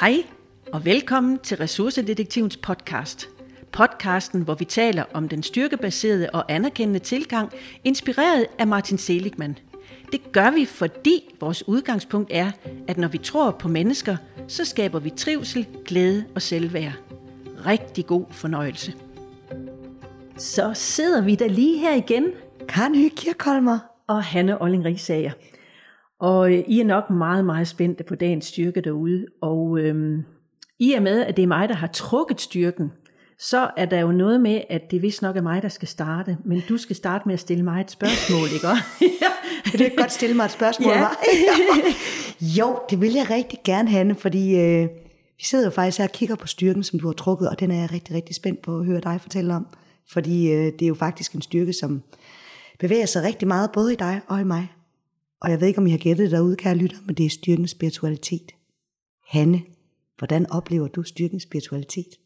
Hej og velkommen til Ressourcedetektivens podcast. Podcasten, hvor vi taler om den styrkebaserede og anerkendende tilgang, inspireret af Martin Seligman. Det gør vi, fordi vores udgangspunkt er, at når vi tror på mennesker, så skaber vi trivsel, glæde og selvværd. Rigtig god fornøjelse. Så sidder vi da lige her igen, Karen Høgh Kirkholmer. og Hanne Olling Rigsager. Og øh, I er nok meget, meget spændte på dagens styrke derude. Og øhm, i og med, at det er mig, der har trukket styrken, så er der jo noget med, at det vist nok er mig, der skal starte. Men du skal starte med at stille mig et spørgsmål, ikke? Vil du ikke godt stille mig et spørgsmål, Ja. jo, det vil jeg rigtig gerne, Hanne, fordi øh, vi sidder jo faktisk her og kigger på styrken, som du har trukket, og den er jeg rigtig, rigtig spændt på at høre dig fortælle om. Fordi øh, det er jo faktisk en styrke, som bevæger sig rigtig meget, både i dig og i mig. Og jeg ved ikke, om I har gættet det derude, kære lytter, men det er styrkens spiritualitet. Hanne, hvordan oplever du styrkens spiritualitet?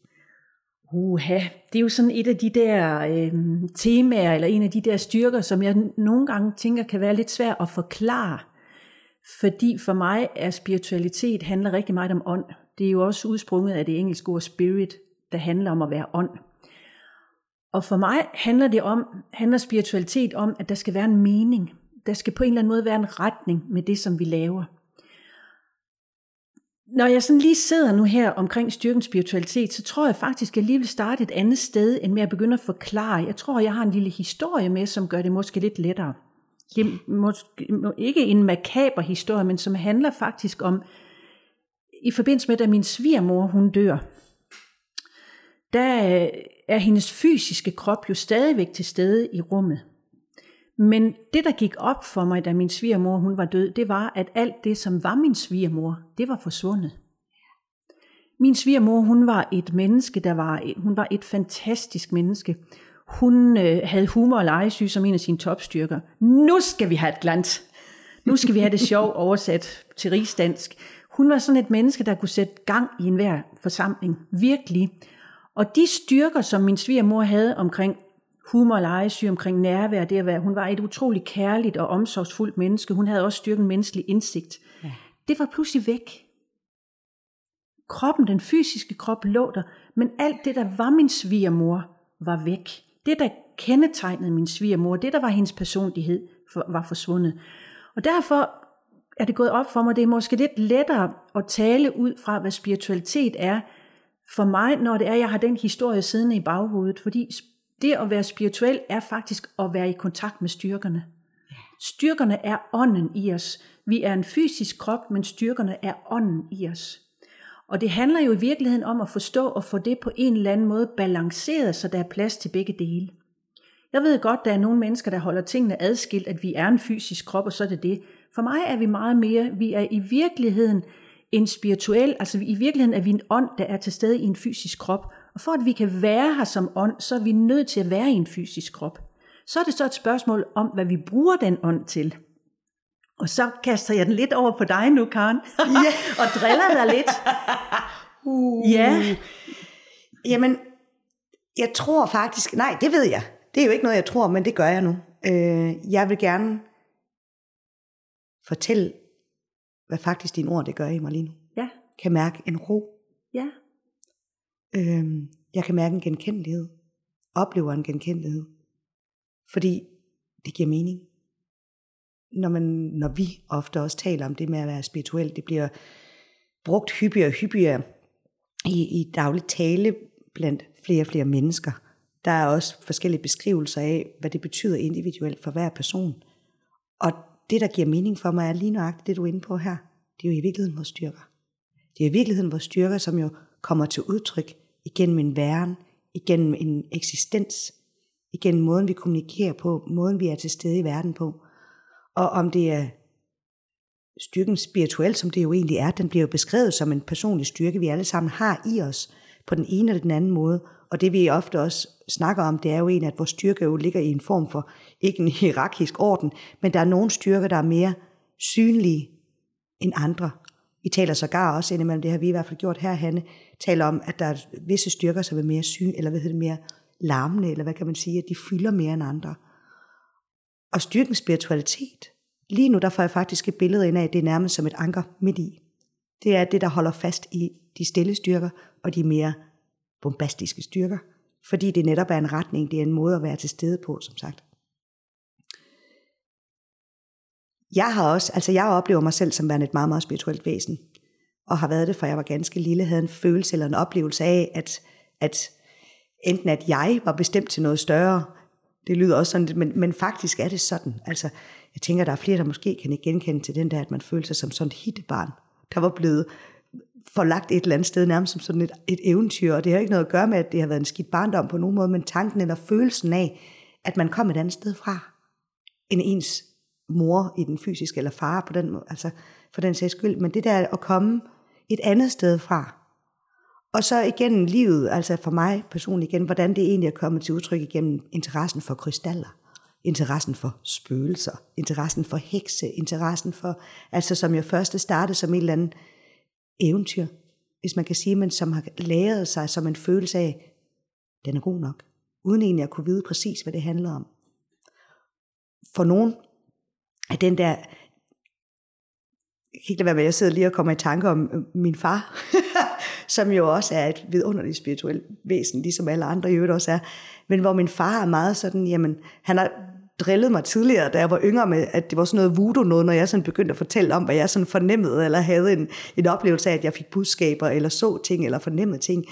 Uha, det er jo sådan et af de der øh, temaer, eller en af de der styrker, som jeg nogle gange tænker kan være lidt svært at forklare. Fordi for mig er spiritualitet handler rigtig meget om ånd. Det er jo også udsprunget af det engelske ord spirit, der handler om at være ånd. Og for mig handler det om, handler spiritualitet om, at der skal være en mening. Der skal på en eller anden måde være en retning med det, som vi laver. Når jeg sådan lige sidder nu her omkring styrkens spiritualitet, så tror jeg faktisk, at jeg lige vil starte et andet sted, end med at begynde at forklare. Jeg tror, jeg har en lille historie med, som gør det måske lidt lettere. Det er måske, ikke en makaber historie, men som handler faktisk om, i forbindelse med, at min svigermor hun dør, der øh, er hendes fysiske krop jo stadigvæk til stede i rummet. Men det, der gik op for mig, da min svigermor hun var død, det var, at alt det, som var min svigermor, det var forsvundet. Min svigermor, hun var et menneske, der var, hun var et fantastisk menneske. Hun øh, havde humor og legesyge som en af sine topstyrker. Nu skal vi have et glans. Nu skal vi have det sjov oversat til rigsdansk. Hun var sådan et menneske, der kunne sætte gang i enhver forsamling. Virkelig. Og de styrker, som min svigermor havde omkring humor og legesyge, omkring nærvær, det at være, hun var et utroligt kærligt og omsorgsfuldt menneske. Hun havde også styrken menneskelig indsigt. Ja. Det var pludselig væk. Kroppen, den fysiske krop lå der, men alt det, der var min svigermor, var væk. Det, der kendetegnede min svigermor, det, der var hendes personlighed, var forsvundet. Og derfor er det gået op for mig, det er måske lidt lettere at tale ud fra, hvad spiritualitet er, for mig, når det er, jeg har den historie siddende i baghovedet, fordi det at være spirituel er faktisk at være i kontakt med styrkerne. Styrkerne er ånden i os. Vi er en fysisk krop, men styrkerne er ånden i os. Og det handler jo i virkeligheden om at forstå og få det på en eller anden måde balanceret, så der er plads til begge dele. Jeg ved godt, der er nogle mennesker, der holder tingene adskilt, at vi er en fysisk krop, og så er det det. For mig er vi meget mere, vi er i virkeligheden en spirituel, altså i virkeligheden er vi en ånd, der er til stede i en fysisk krop. Og for at vi kan være her som ånd, så er vi nødt til at være i en fysisk krop. Så er det så et spørgsmål om, hvad vi bruger den ånd til. Og så kaster jeg den lidt over på dig nu, Karen, Ja. og driller dig lidt. Uh. Ja. Jamen, jeg tror faktisk, nej, det ved jeg. Det er jo ikke noget, jeg tror, men det gør jeg nu. Øh, jeg vil gerne fortælle, hvad faktisk dine ord det gør i mig lige nu. Ja, Kan mærke en ro. ja, Øh, jeg kan mærke en genkendelighed. Oplever en genkendelighed. Fordi det giver mening. Når, man, når vi ofte også taler om det med at være spirituel, det bliver brugt hyppigere og hyppigere i, i daglig tale blandt flere og flere mennesker. Der er også forskellige beskrivelser af, hvad det betyder individuelt for hver person. Og det, der giver mening for mig, er lige nøjagtigt det, du er inde på her. Det er jo i virkeligheden vores styrker. Det er i virkeligheden vores styrker, som jo kommer til udtryk igennem en væren, igennem en eksistens, igennem måden, vi kommunikerer på, måden, vi er til stede i verden på. Og om det er styrken spirituel, som det jo egentlig er, den bliver jo beskrevet som en personlig styrke, vi alle sammen har i os, på den ene eller den anden måde. Og det vi ofte også snakker om, det er jo en, at vores styrke jo ligger i en form for, ikke en hierarkisk orden, men der er nogle styrker, der er mere synlige end andre. I taler sågar også indimellem, det har vi i hvert fald gjort her, Hanne, taler om, at der er visse styrker, som er mere syge, eller hvad hedder det, mere larmende, eller hvad kan man sige, at de fylder mere end andre. Og styrken spiritualitet, lige nu der får jeg faktisk et billede ind af, at det er nærmest som et anker midt i. Det er det, der holder fast i de stille styrker og de mere bombastiske styrker. Fordi det netop er en retning, det er en måde at være til stede på, som sagt. Jeg har også, altså jeg oplever mig selv som værende et meget, meget spirituelt væsen. Og har været det, fra jeg var ganske lille, havde en følelse eller en oplevelse af, at, at enten at jeg var bestemt til noget større, det lyder også sådan, men, men faktisk er det sådan. Altså, jeg tænker, der er flere, der måske kan ikke genkende til den der, at man føler sig som sådan et hittebarn, der var blevet forlagt et eller andet sted, nærmest som sådan et, et eventyr, og det har ikke noget at gøre med, at det har været en skidt barndom på nogen måde, men tanken eller følelsen af, at man kom et andet sted fra, end ens mor i den fysiske, eller far på den måde, altså for den sags skyld, men det der at komme et andet sted fra, og så igennem livet, altså for mig personligt igen, hvordan det egentlig er kommet til udtryk igennem interessen for krystaller, interessen for spøgelser, interessen for hekse, interessen for, altså som jeg først startede som et eller andet eventyr, hvis man kan sige, men som har læret sig som en følelse af, den er god nok, uden egentlig at kunne vide præcis, hvad det handler om. For nogen at den der, jeg kan ikke lade være med, at jeg sidder lige og kommer i tanke om øh, min far, som jo også er et vidunderligt spirituelt væsen, ligesom alle andre i øvrigt også er. Men hvor min far er meget sådan, jamen, han har drillet mig tidligere, da jeg var yngre med, at det var sådan noget voodoo noget, når jeg sådan begyndte at fortælle om, hvad jeg sådan fornemmede, eller havde en, en oplevelse af, at jeg fik budskaber, eller så ting, eller fornemmede ting.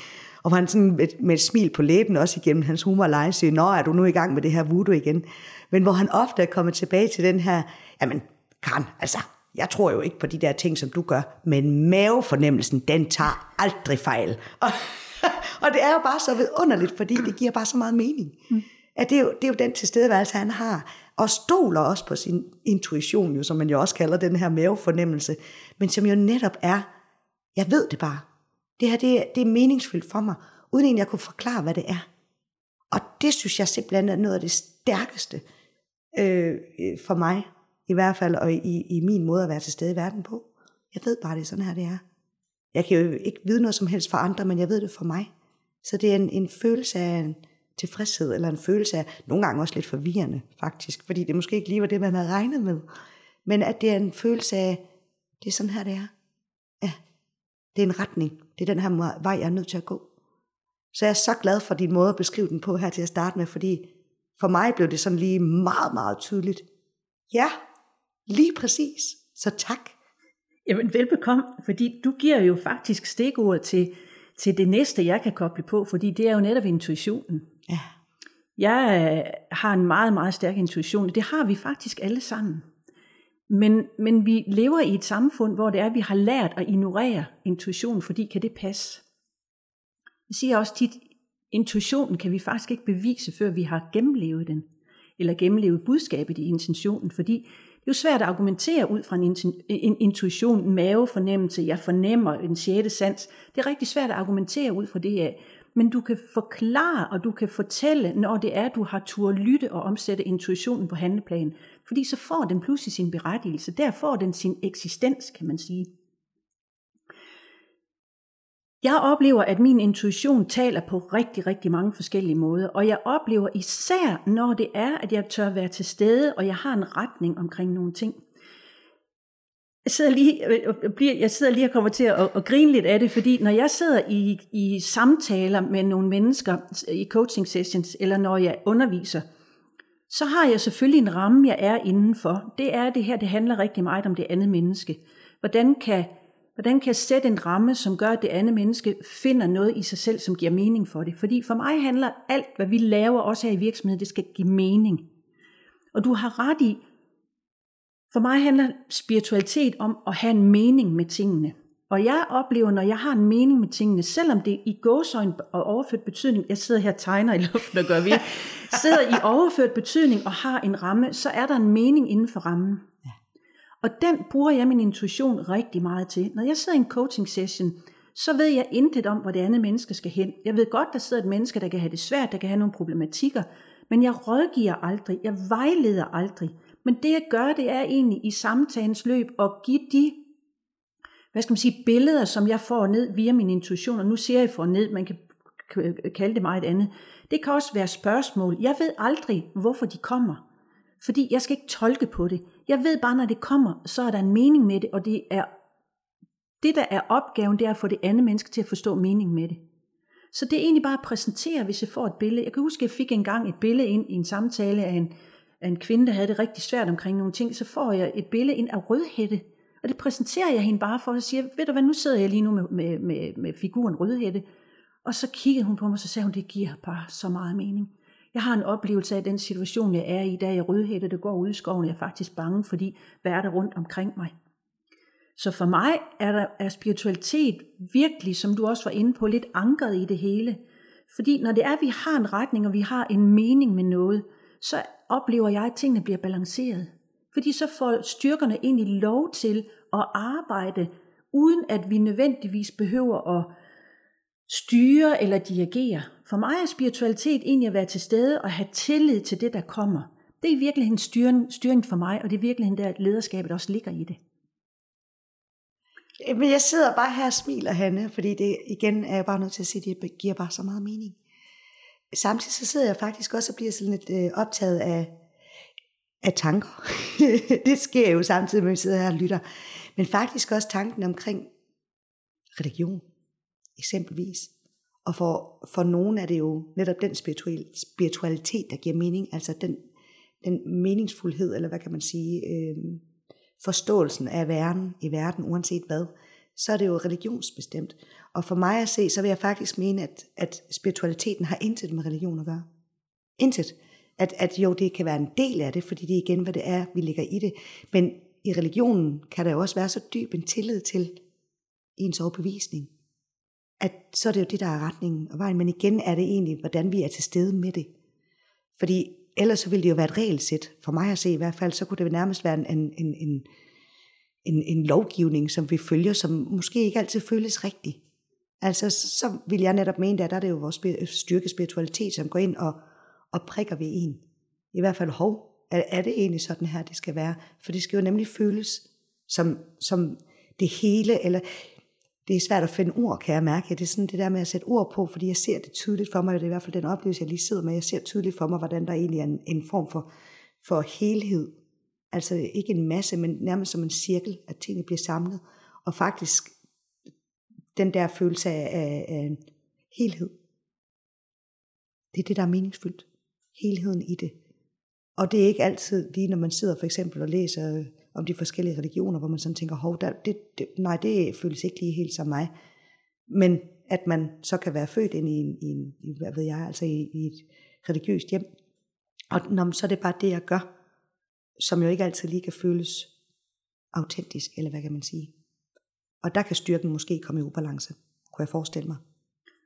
Og han sådan med, med et smil på læben også igennem hans humor og lege, siger, nå, er du nu i gang med det her voodoo igen? Men hvor han ofte er kommet tilbage til den her, jamen, Karen, altså, jeg tror jo ikke på de der ting, som du gør, men mavefornemmelsen, den tager aldrig fejl. Og, og det er jo bare så vidunderligt, fordi det giver bare så meget mening. Mm. At det, er jo, det er jo den tilstedeværelse, han har. Og stoler også på sin intuition, jo, som man jo også kalder den her mavefornemmelse. Men som jo netop er, jeg ved det bare. Det her, det er, det er meningsfyldt for mig, uden egentlig jeg kunne forklare, hvad det er. Og det synes jeg simpelthen er noget af det stærkeste Øh, øh, for mig i hvert fald, og i, i min måde at være til stede i verden på. Jeg ved bare, det er sådan her, det er. Jeg kan jo ikke vide noget som helst for andre, men jeg ved det for mig. Så det er en, en følelse af en tilfredshed, eller en følelse af, nogle gange også lidt forvirrende faktisk, fordi det måske ikke lige var det, man havde regnet med. Men at det er en følelse af, det er sådan her, det er. Ja, det er en retning. Det er den her vej, jeg er nødt til at gå. Så jeg er så glad for din måde at beskrive den på her til at starte med, fordi for mig blev det sådan lige meget, meget tydeligt. Ja, Lige præcis. Så tak. Jamen velbekomme, fordi du giver jo faktisk stikord til, til det næste, jeg kan koble på, fordi det er jo netop intuitionen. Ja. Jeg øh, har en meget, meget stærk intuition. Det har vi faktisk alle sammen. Men, men vi lever i et samfund, hvor det er, at vi har lært at ignorere intuition, fordi kan det passe? Jeg siger også tit, intuitionen kan vi faktisk ikke bevise, før vi har gennemlevet den, eller gennemlevet budskabet i intentionen, fordi det er jo svært at argumentere ud fra en, en intuition, en mavefornemmelse, jeg fornemmer en sjette sans. Det er rigtig svært at argumentere ud fra det af. Men du kan forklare, og du kan fortælle, når det er, du har tur lytte og omsætte intuitionen på handleplanen. Fordi så får den pludselig sin berettigelse. Der får den sin eksistens, kan man sige. Jeg oplever, at min intuition taler på rigtig, rigtig mange forskellige måder, og jeg oplever især, når det er, at jeg tør være til stede, og jeg har en retning omkring nogle ting. Jeg sidder lige, øh, øh jeg sidder lige og kommer til at, at grine lidt af det, fordi når jeg sidder i, i samtaler med nogle mennesker i coaching sessions, eller når jeg underviser, så har jeg selvfølgelig en ramme, jeg er indenfor. Det er det her, det handler rigtig meget om det andet menneske. Hvordan kan Hvordan kan jeg sætte en ramme, som gør, at det andet menneske finder noget i sig selv, som giver mening for det? Fordi for mig handler alt, hvad vi laver, også her i virksomheden, det skal give mening. Og du har ret i, for mig handler spiritualitet om at have en mening med tingene. Og jeg oplever, når jeg har en mening med tingene, selvom det i gåsøjne og overført betydning, jeg sidder her og tegner i luften og gør vi, sidder i overført betydning og har en ramme, så er der en mening inden for rammen. Og den bruger jeg min intuition rigtig meget til. Når jeg sidder i en coaching session, så ved jeg intet om, hvor det andet menneske skal hen. Jeg ved godt, der sidder et menneske, der kan have det svært, der kan have nogle problematikker, men jeg rådgiver aldrig, jeg vejleder aldrig. Men det jeg gør, det er egentlig i samtalens løb at give de hvad skal man sige, billeder, som jeg får ned via min intuition, og nu ser jeg for ned, man kan kalde det meget andet. Det kan også være spørgsmål. Jeg ved aldrig, hvorfor de kommer. Fordi jeg skal ikke tolke på det. Jeg ved bare, når det kommer, så er der en mening med det, og det er Det, der er opgaven, det er at få det andet menneske til at forstå meningen med det. Så det er egentlig bare at præsentere, hvis jeg får et billede. Jeg kan huske, at jeg fik engang et billede ind i en samtale af en, af en kvinde, der havde det rigtig svært omkring nogle ting. Så får jeg et billede ind af rødhætte. Og det præsenterer jeg hende bare for, og siger, ved du hvad, nu sidder jeg lige nu med, med, med, med figuren rødhætte. Og så kiggede hun på mig, og så sagde hun, det giver bare så meget mening. Jeg har en oplevelse af den situation, jeg er i, da jeg rødhætter, det går ud i skoven. Jeg er faktisk bange, fordi hvad er der rundt omkring mig? Så for mig er, der, er spiritualitet virkelig, som du også var inde på, lidt ankret i det hele. Fordi når det er, at vi har en retning, og vi har en mening med noget, så oplever jeg, at tingene bliver balanceret. Fordi så får styrkerne egentlig lov til at arbejde, uden at vi nødvendigvis behøver at styre eller dirigere. For mig er spiritualitet egentlig at være til stede og have tillid til det, der kommer. Det er virkelig en styring, styring for mig, og det er virkelig virkeligheden, der lederskabet også ligger i det. Øh, men jeg sidder bare her og smiler, Hanne, fordi det igen er jeg bare nødt til at sige, at det giver bare så meget mening. Samtidig så sidder jeg faktisk også og bliver sådan lidt øh, optaget af, af tanker. det sker jo samtidig, med at vi sidder her og lytter. Men faktisk også tanken omkring religion, eksempelvis. Og for, for nogen er det jo netop den spiritual, spiritualitet, der giver mening, altså den, den meningsfuldhed, eller hvad kan man sige, øh, forståelsen af verden i verden, uanset hvad, så er det jo religionsbestemt. Og for mig at se, så vil jeg faktisk mene, at, at spiritualiteten har intet med religion at gøre. Intet. At, at jo, det kan være en del af det, fordi det er igen, hvad det er, vi ligger i det. Men i religionen kan der jo også være så dyb en tillid til ens overbevisning, at så er det jo det, der er retningen og vejen. Men igen er det egentlig, hvordan vi er til stede med det. Fordi ellers så ville det jo være et regelsæt, for mig at se i hvert fald, så kunne det nærmest være en, en, en, en, en lovgivning, som vi følger, som måske ikke altid føles rigtigt. Altså, så vil jeg netop mene, at der er det jo vores styrke spiritualitet, som går ind og, og prikker ved en. I hvert fald, hov, er, er det egentlig sådan her, det skal være? For det skal jo nemlig føles som, som det hele, eller det er svært at finde ord, kan jeg mærke. Det er sådan det der med at sætte ord på, fordi jeg ser det tydeligt for mig, det er i hvert fald den oplevelse, jeg lige sidder med, jeg ser tydeligt for mig, hvordan der egentlig er en, en form for, for helhed. Altså ikke en masse, men nærmest som en cirkel, at tingene bliver samlet. Og faktisk den der følelse af, af, af helhed. Det er det, der er meningsfyldt. Helheden i det. Og det er ikke altid lige, når man sidder for eksempel og læser om de forskellige religioner, hvor man sådan tænker, hov, der, det, det, nej, det føles ikke lige helt som mig. Men at man så kan være født ind i, en, i, en, i hvad ved jeg, altså i, i et religiøst hjem. Og når, så er det bare det, jeg gør, som jo ikke altid lige kan føles autentisk, eller hvad kan man sige. Og der kan styrken måske komme i ubalance, kunne jeg forestille mig.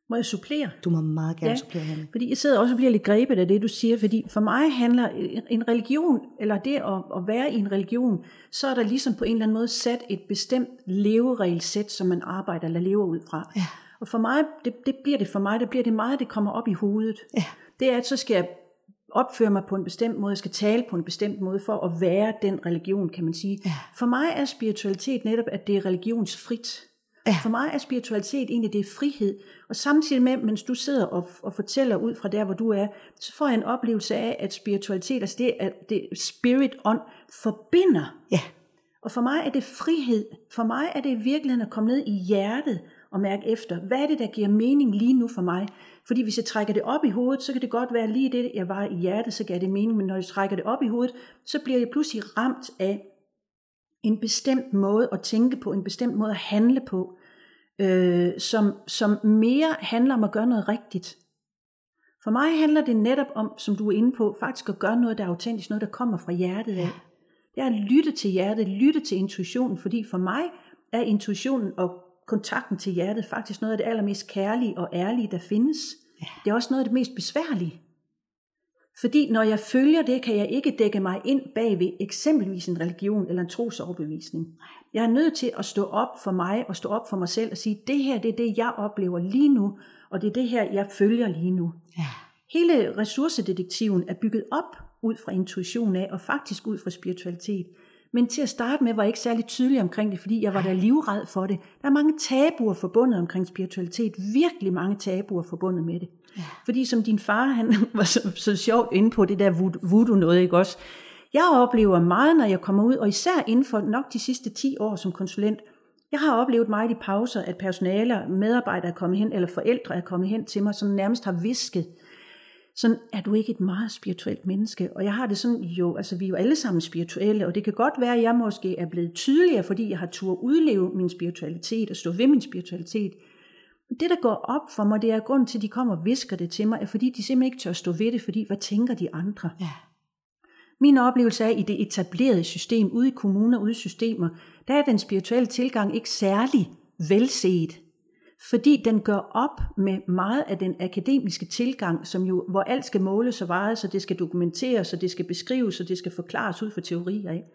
Må jeg supplere? Du må meget gerne ja, supplere hende. Fordi jeg sidder også og bliver lidt grebet af det, du siger, fordi for mig handler en religion, eller det at, at være i en religion, så er der ligesom på en eller anden måde sat et bestemt leveregelsæt, som man arbejder eller lever ud fra. Ja. Og for mig, det, det bliver det for mig, det bliver det meget, det kommer op i hovedet. Ja. Det er, at så skal jeg opføre mig på en bestemt måde, jeg skal tale på en bestemt måde for at være den religion, kan man sige. Ja. For mig er spiritualitet netop, at det er religionsfrit. Ja. For mig er spiritualitet egentlig det er frihed. Og samtidig med, mens du sidder og, og fortæller ud fra der, hvor du er, så får jeg en oplevelse af, at spiritualitet, altså det, at det spirit on, forbinder. Ja. Og for mig er det frihed. For mig er det i virkeligheden at komme ned i hjertet og mærke efter, hvad er det, der giver mening lige nu for mig? Fordi hvis jeg trækker det op i hovedet, så kan det godt være lige det, jeg var i hjertet, så gav det mening, men når jeg trækker det op i hovedet, så bliver jeg pludselig ramt af en bestemt måde at tænke på, en bestemt måde at handle på, øh, som, som mere handler om at gøre noget rigtigt. For mig handler det netop om, som du er inde på, faktisk at gøre noget, der er autentisk, noget, der kommer fra hjertet af. Det er at lytte til hjertet, lytte til intuitionen, fordi for mig er intuitionen og kontakten til hjertet faktisk noget af det allermest kærlige og ærlige, der findes. Det er også noget af det mest besværlige. Fordi når jeg følger det, kan jeg ikke dække mig ind bag ved eksempelvis en religion eller en trosoverbevisning. Jeg er nødt til at stå op for mig og stå op for mig selv og sige, det her det er det, jeg oplever lige nu, og det er det her, jeg følger lige nu. Ja. Hele ressourcedetektiven er bygget op ud fra intuition af, og faktisk ud fra spiritualitet. Men til at starte med var jeg ikke særlig tydelig omkring det, fordi jeg var da livred for det. Der er mange tabuer forbundet omkring spiritualitet. Virkelig mange tabuer forbundet med det. Ja. Fordi som din far, han var så, så sjovt inde på det der voodoo noget, ikke også? Jeg oplever meget, når jeg kommer ud, og især inden for nok de sidste 10 år som konsulent, Jeg har oplevet meget i pauser, at personaler, medarbejdere er kommet hen, eller forældre er kommet hen til mig, som nærmest har visket, sådan, er du ikke et meget spirituelt menneske? Og jeg har det sådan, jo, altså vi er jo alle sammen spirituelle, og det kan godt være, at jeg måske er blevet tydeligere, fordi jeg har tur udleve min spiritualitet og stå ved min spiritualitet. Det, der går op for mig, det er grund til, at de kommer og visker det til mig, er fordi de simpelthen ikke tør stå ved det, fordi hvad tænker de andre? Ja. Min oplevelse er, at i det etablerede system, ude i kommuner, ude i systemer, der er den spirituelle tilgang ikke særlig velset. Fordi den gør op med meget af den akademiske tilgang, som jo, hvor alt skal måles og vejes, så det skal dokumenteres, og det skal beskrives, og det skal forklares ud fra teorier. Ikke?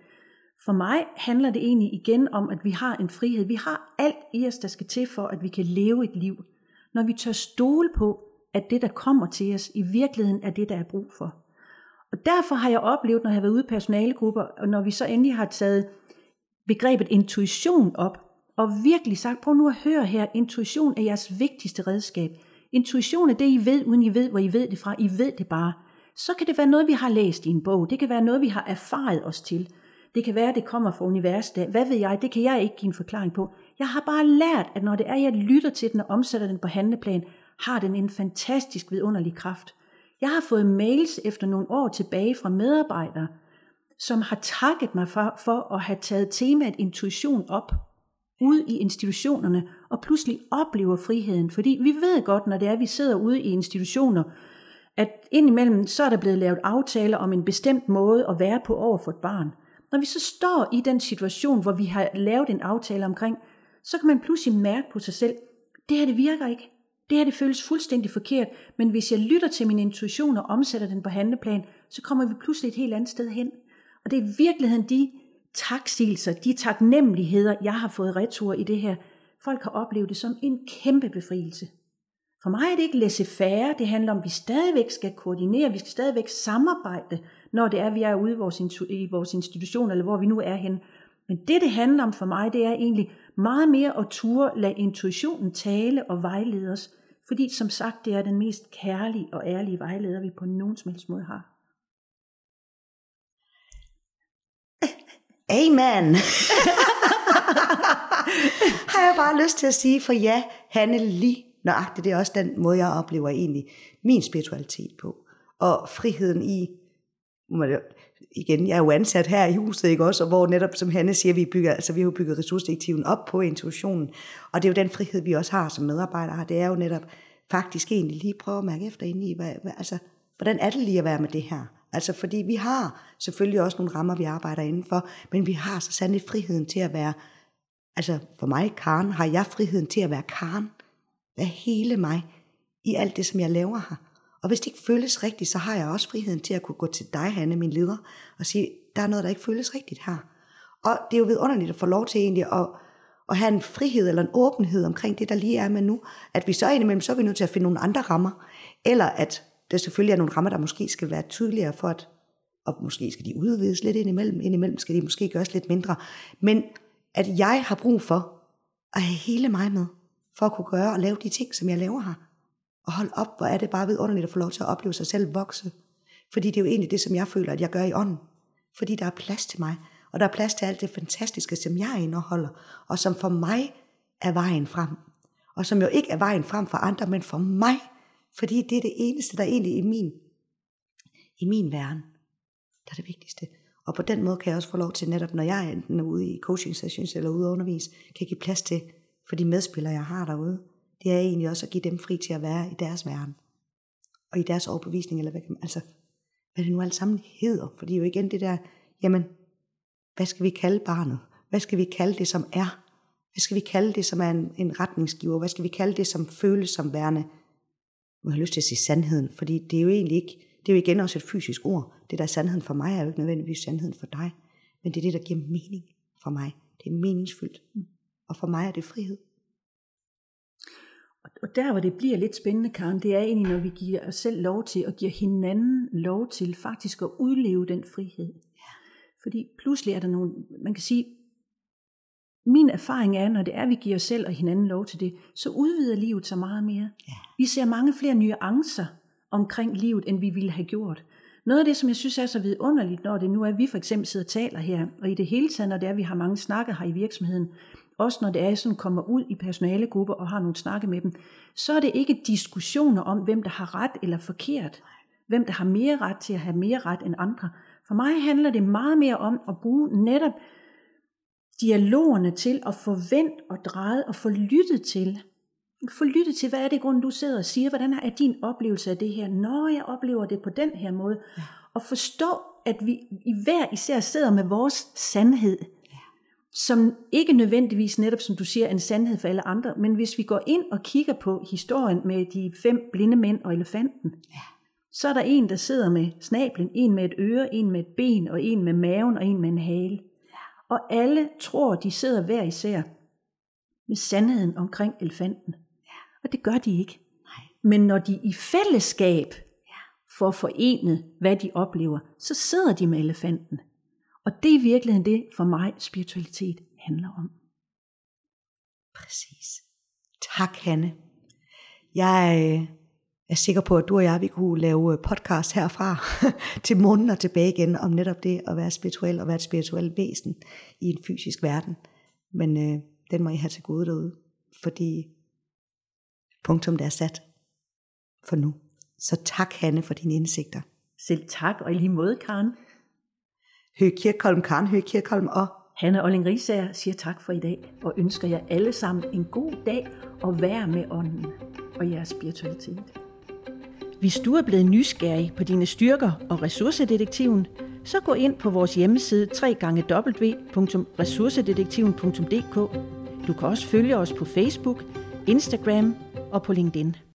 For mig handler det egentlig igen om, at vi har en frihed. Vi har alt i os, der skal til for, at vi kan leve et liv. Når vi tør stole på, at det, der kommer til os, i virkeligheden er det, der er brug for. Og derfor har jeg oplevet, når jeg har været ude i personalegrupper, og når vi så endelig har taget begrebet intuition op, og virkelig sagt, prøv nu at høre her, intuition er jeres vigtigste redskab. Intuition er det, I ved, uden I ved, hvor I ved det fra. I ved det bare. Så kan det være noget, vi har læst i en bog. Det kan være noget, vi har erfaret os til. Det kan være, at det kommer fra universet. Hvad ved jeg? Det kan jeg ikke give en forklaring på. Jeg har bare lært, at når det er, jeg lytter til den og omsætter den på handleplan, har den en fantastisk vidunderlig kraft. Jeg har fået mails efter nogle år tilbage fra medarbejdere, som har takket mig for, for at have taget temaet intuition op ud i institutionerne, og pludselig oplever friheden. Fordi vi ved godt, når det er, at vi sidder ude i institutioner, at indimellem så er der blevet lavet aftaler om en bestemt måde at være på over for et barn. Når vi så står i den situation, hvor vi har lavet en aftale omkring, så kan man pludselig mærke på sig selv, det her det virker ikke. Det her det føles fuldstændig forkert, men hvis jeg lytter til min intuition og omsætter den på handleplan, så kommer vi pludselig et helt andet sted hen. Og det er i virkeligheden de taksigelser, de taknemmeligheder, jeg har fået retur i det her. Folk har oplevet det som en kæmpe befrielse. For mig er det ikke laissez færre, det handler om, at vi stadigvæk skal koordinere, vi skal stadigvæk samarbejde, når det er, at vi er ude i vores, i vores institution, eller hvor vi nu er hen. Men det, det handler om for mig, det er egentlig meget mere at ture lade intuitionen tale og vejlede os, fordi som sagt, det er den mest kærlige og ærlige vejleder, vi på nogen som helst måde har. Amen. har jeg bare lyst til at sige, for ja, Hanne, lige nøjagtigt, det er også den måde, jeg oplever egentlig min spiritualitet på. Og friheden i, igen, jeg er jo ansat her i huset, ikke også, og hvor netop, som Hanne siger, vi bygger, altså vi har jo bygget ressourcedirektiven op på intuitionen, og det er jo den frihed, vi også har som medarbejdere, det er jo netop faktisk egentlig lige prøve at mærke efter ind i, hvad, hvad, altså, hvordan er det lige at være med det her? Altså fordi vi har selvfølgelig også nogle rammer, vi arbejder indenfor, men vi har så sandelig friheden til at være, altså for mig, Karen, har jeg friheden til at være Karen. Være hele mig i alt det, som jeg laver her. Og hvis det ikke føles rigtigt, så har jeg også friheden til at kunne gå til dig, Hanne, min leder, og sige, der er noget, der ikke føles rigtigt her. Og det er jo vidunderligt at få lov til egentlig at, at have en frihed eller en åbenhed omkring det, der lige er med nu. At vi så indimellem, så er vi nødt til at finde nogle andre rammer. Eller at der selvfølgelig er nogle rammer, der måske skal være tydeligere for at, og måske skal de udvides lidt indimellem, indimellem skal de måske gøres lidt mindre. Men at jeg har brug for at have hele mig med, for at kunne gøre og lave de ting, som jeg laver her. Og hold op, hvor er det bare vidunderligt at få lov til at opleve sig selv vokse. Fordi det er jo egentlig det, som jeg føler, at jeg gør i ånden. Fordi der er plads til mig, og der er plads til alt det fantastiske, som jeg indeholder, og som for mig er vejen frem. Og som jo ikke er vejen frem for andre, men for mig fordi det er det eneste, der egentlig i min, i min verden, der er det vigtigste. Og på den måde kan jeg også få lov til netop, når jeg enten er ude i coaching sessions eller ude at undervise, kan jeg give plads til for de medspillere, jeg har derude. Det er egentlig også at give dem fri til at være i deres verden. Og i deres overbevisning, eller hvad, kan altså, hvad det nu alt sammen hedder. Fordi jo igen det der, jamen, hvad skal vi kalde barnet? Hvad skal vi kalde det, som er? Hvad skal vi kalde det, som er en, en retningsgiver? Hvad skal vi kalde det, som føles som værende nu har jeg lyst til at sige sandheden, fordi det er jo egentlig ikke, det er jo igen også et fysisk ord. Det der er sandheden for mig, er jo ikke nødvendigvis sandheden for dig, men det er det, der giver mening for mig. Det er meningsfyldt. Og for mig er det frihed. Og der, hvor det bliver lidt spændende, Karen, det er egentlig, når vi giver os selv lov til, og giver hinanden lov til faktisk at udleve den frihed. Ja. Fordi pludselig er der nogle, man kan sige, min erfaring er, når det er, at vi giver os selv og hinanden lov til det, så udvider livet sig meget mere. Ja. Vi ser mange flere nuancer omkring livet, end vi ville have gjort. Noget af det, som jeg synes er så vidunderligt, når det nu er, at vi for eksempel sidder og taler her, og i det hele taget, når det er, at vi har mange snakker her i virksomheden, også når det er, sådan kommer ud i personalegrupper og har nogle snakke med dem, så er det ikke diskussioner om, hvem der har ret eller forkert. Hvem der har mere ret til at have mere ret end andre. For mig handler det meget mere om at bruge netop dialogerne til at få vendt og drejet og få lyttet til. Få lyttet til, hvad er det grund, du sidder og siger, hvordan er din oplevelse af det her, når jeg oplever det på den her måde. Ja. Og forstå, at vi i hver især sidder med vores sandhed, ja. som ikke nødvendigvis netop, som du siger, er en sandhed for alle andre, men hvis vi går ind og kigger på historien med de fem blinde mænd og elefanten, ja. så er der en, der sidder med snablen, en med et øre, en med et ben, og en med maven, og en med en hale og alle tror, de sidder hver især med sandheden omkring elefanten. Ja. Og det gør de ikke. Nej. Men når de i fællesskab ja. får forenet, hvad de oplever, så sidder de med elefanten. Og det er i virkeligheden det, for mig, spiritualitet handler om. Præcis. Tak, Hanne. Jeg øh, er sikker på, at du og jeg vi kunne lave podcast herfra til månen og tilbage igen om netop det at være spirituel og være et spirituelt væsen i en fysisk verden. Men øh, den må I have til gode derude, fordi punktum der er sat for nu. Så tak, Hanne, for dine indsigter. Selv tak, og i lige måde, Karen. Høge Kirkholm, Karen Høge Kirkholm og Hanne Olling Risager siger tak for i dag, og ønsker jer alle sammen en god dag og vær med ånden og jeres spiritualitet. Hvis du er blevet nysgerrig på dine styrker og ressourcedetektiven, så gå ind på vores hjemmeside www.ressourcedetektiven.dk. Du kan også følge os på Facebook, Instagram og på LinkedIn.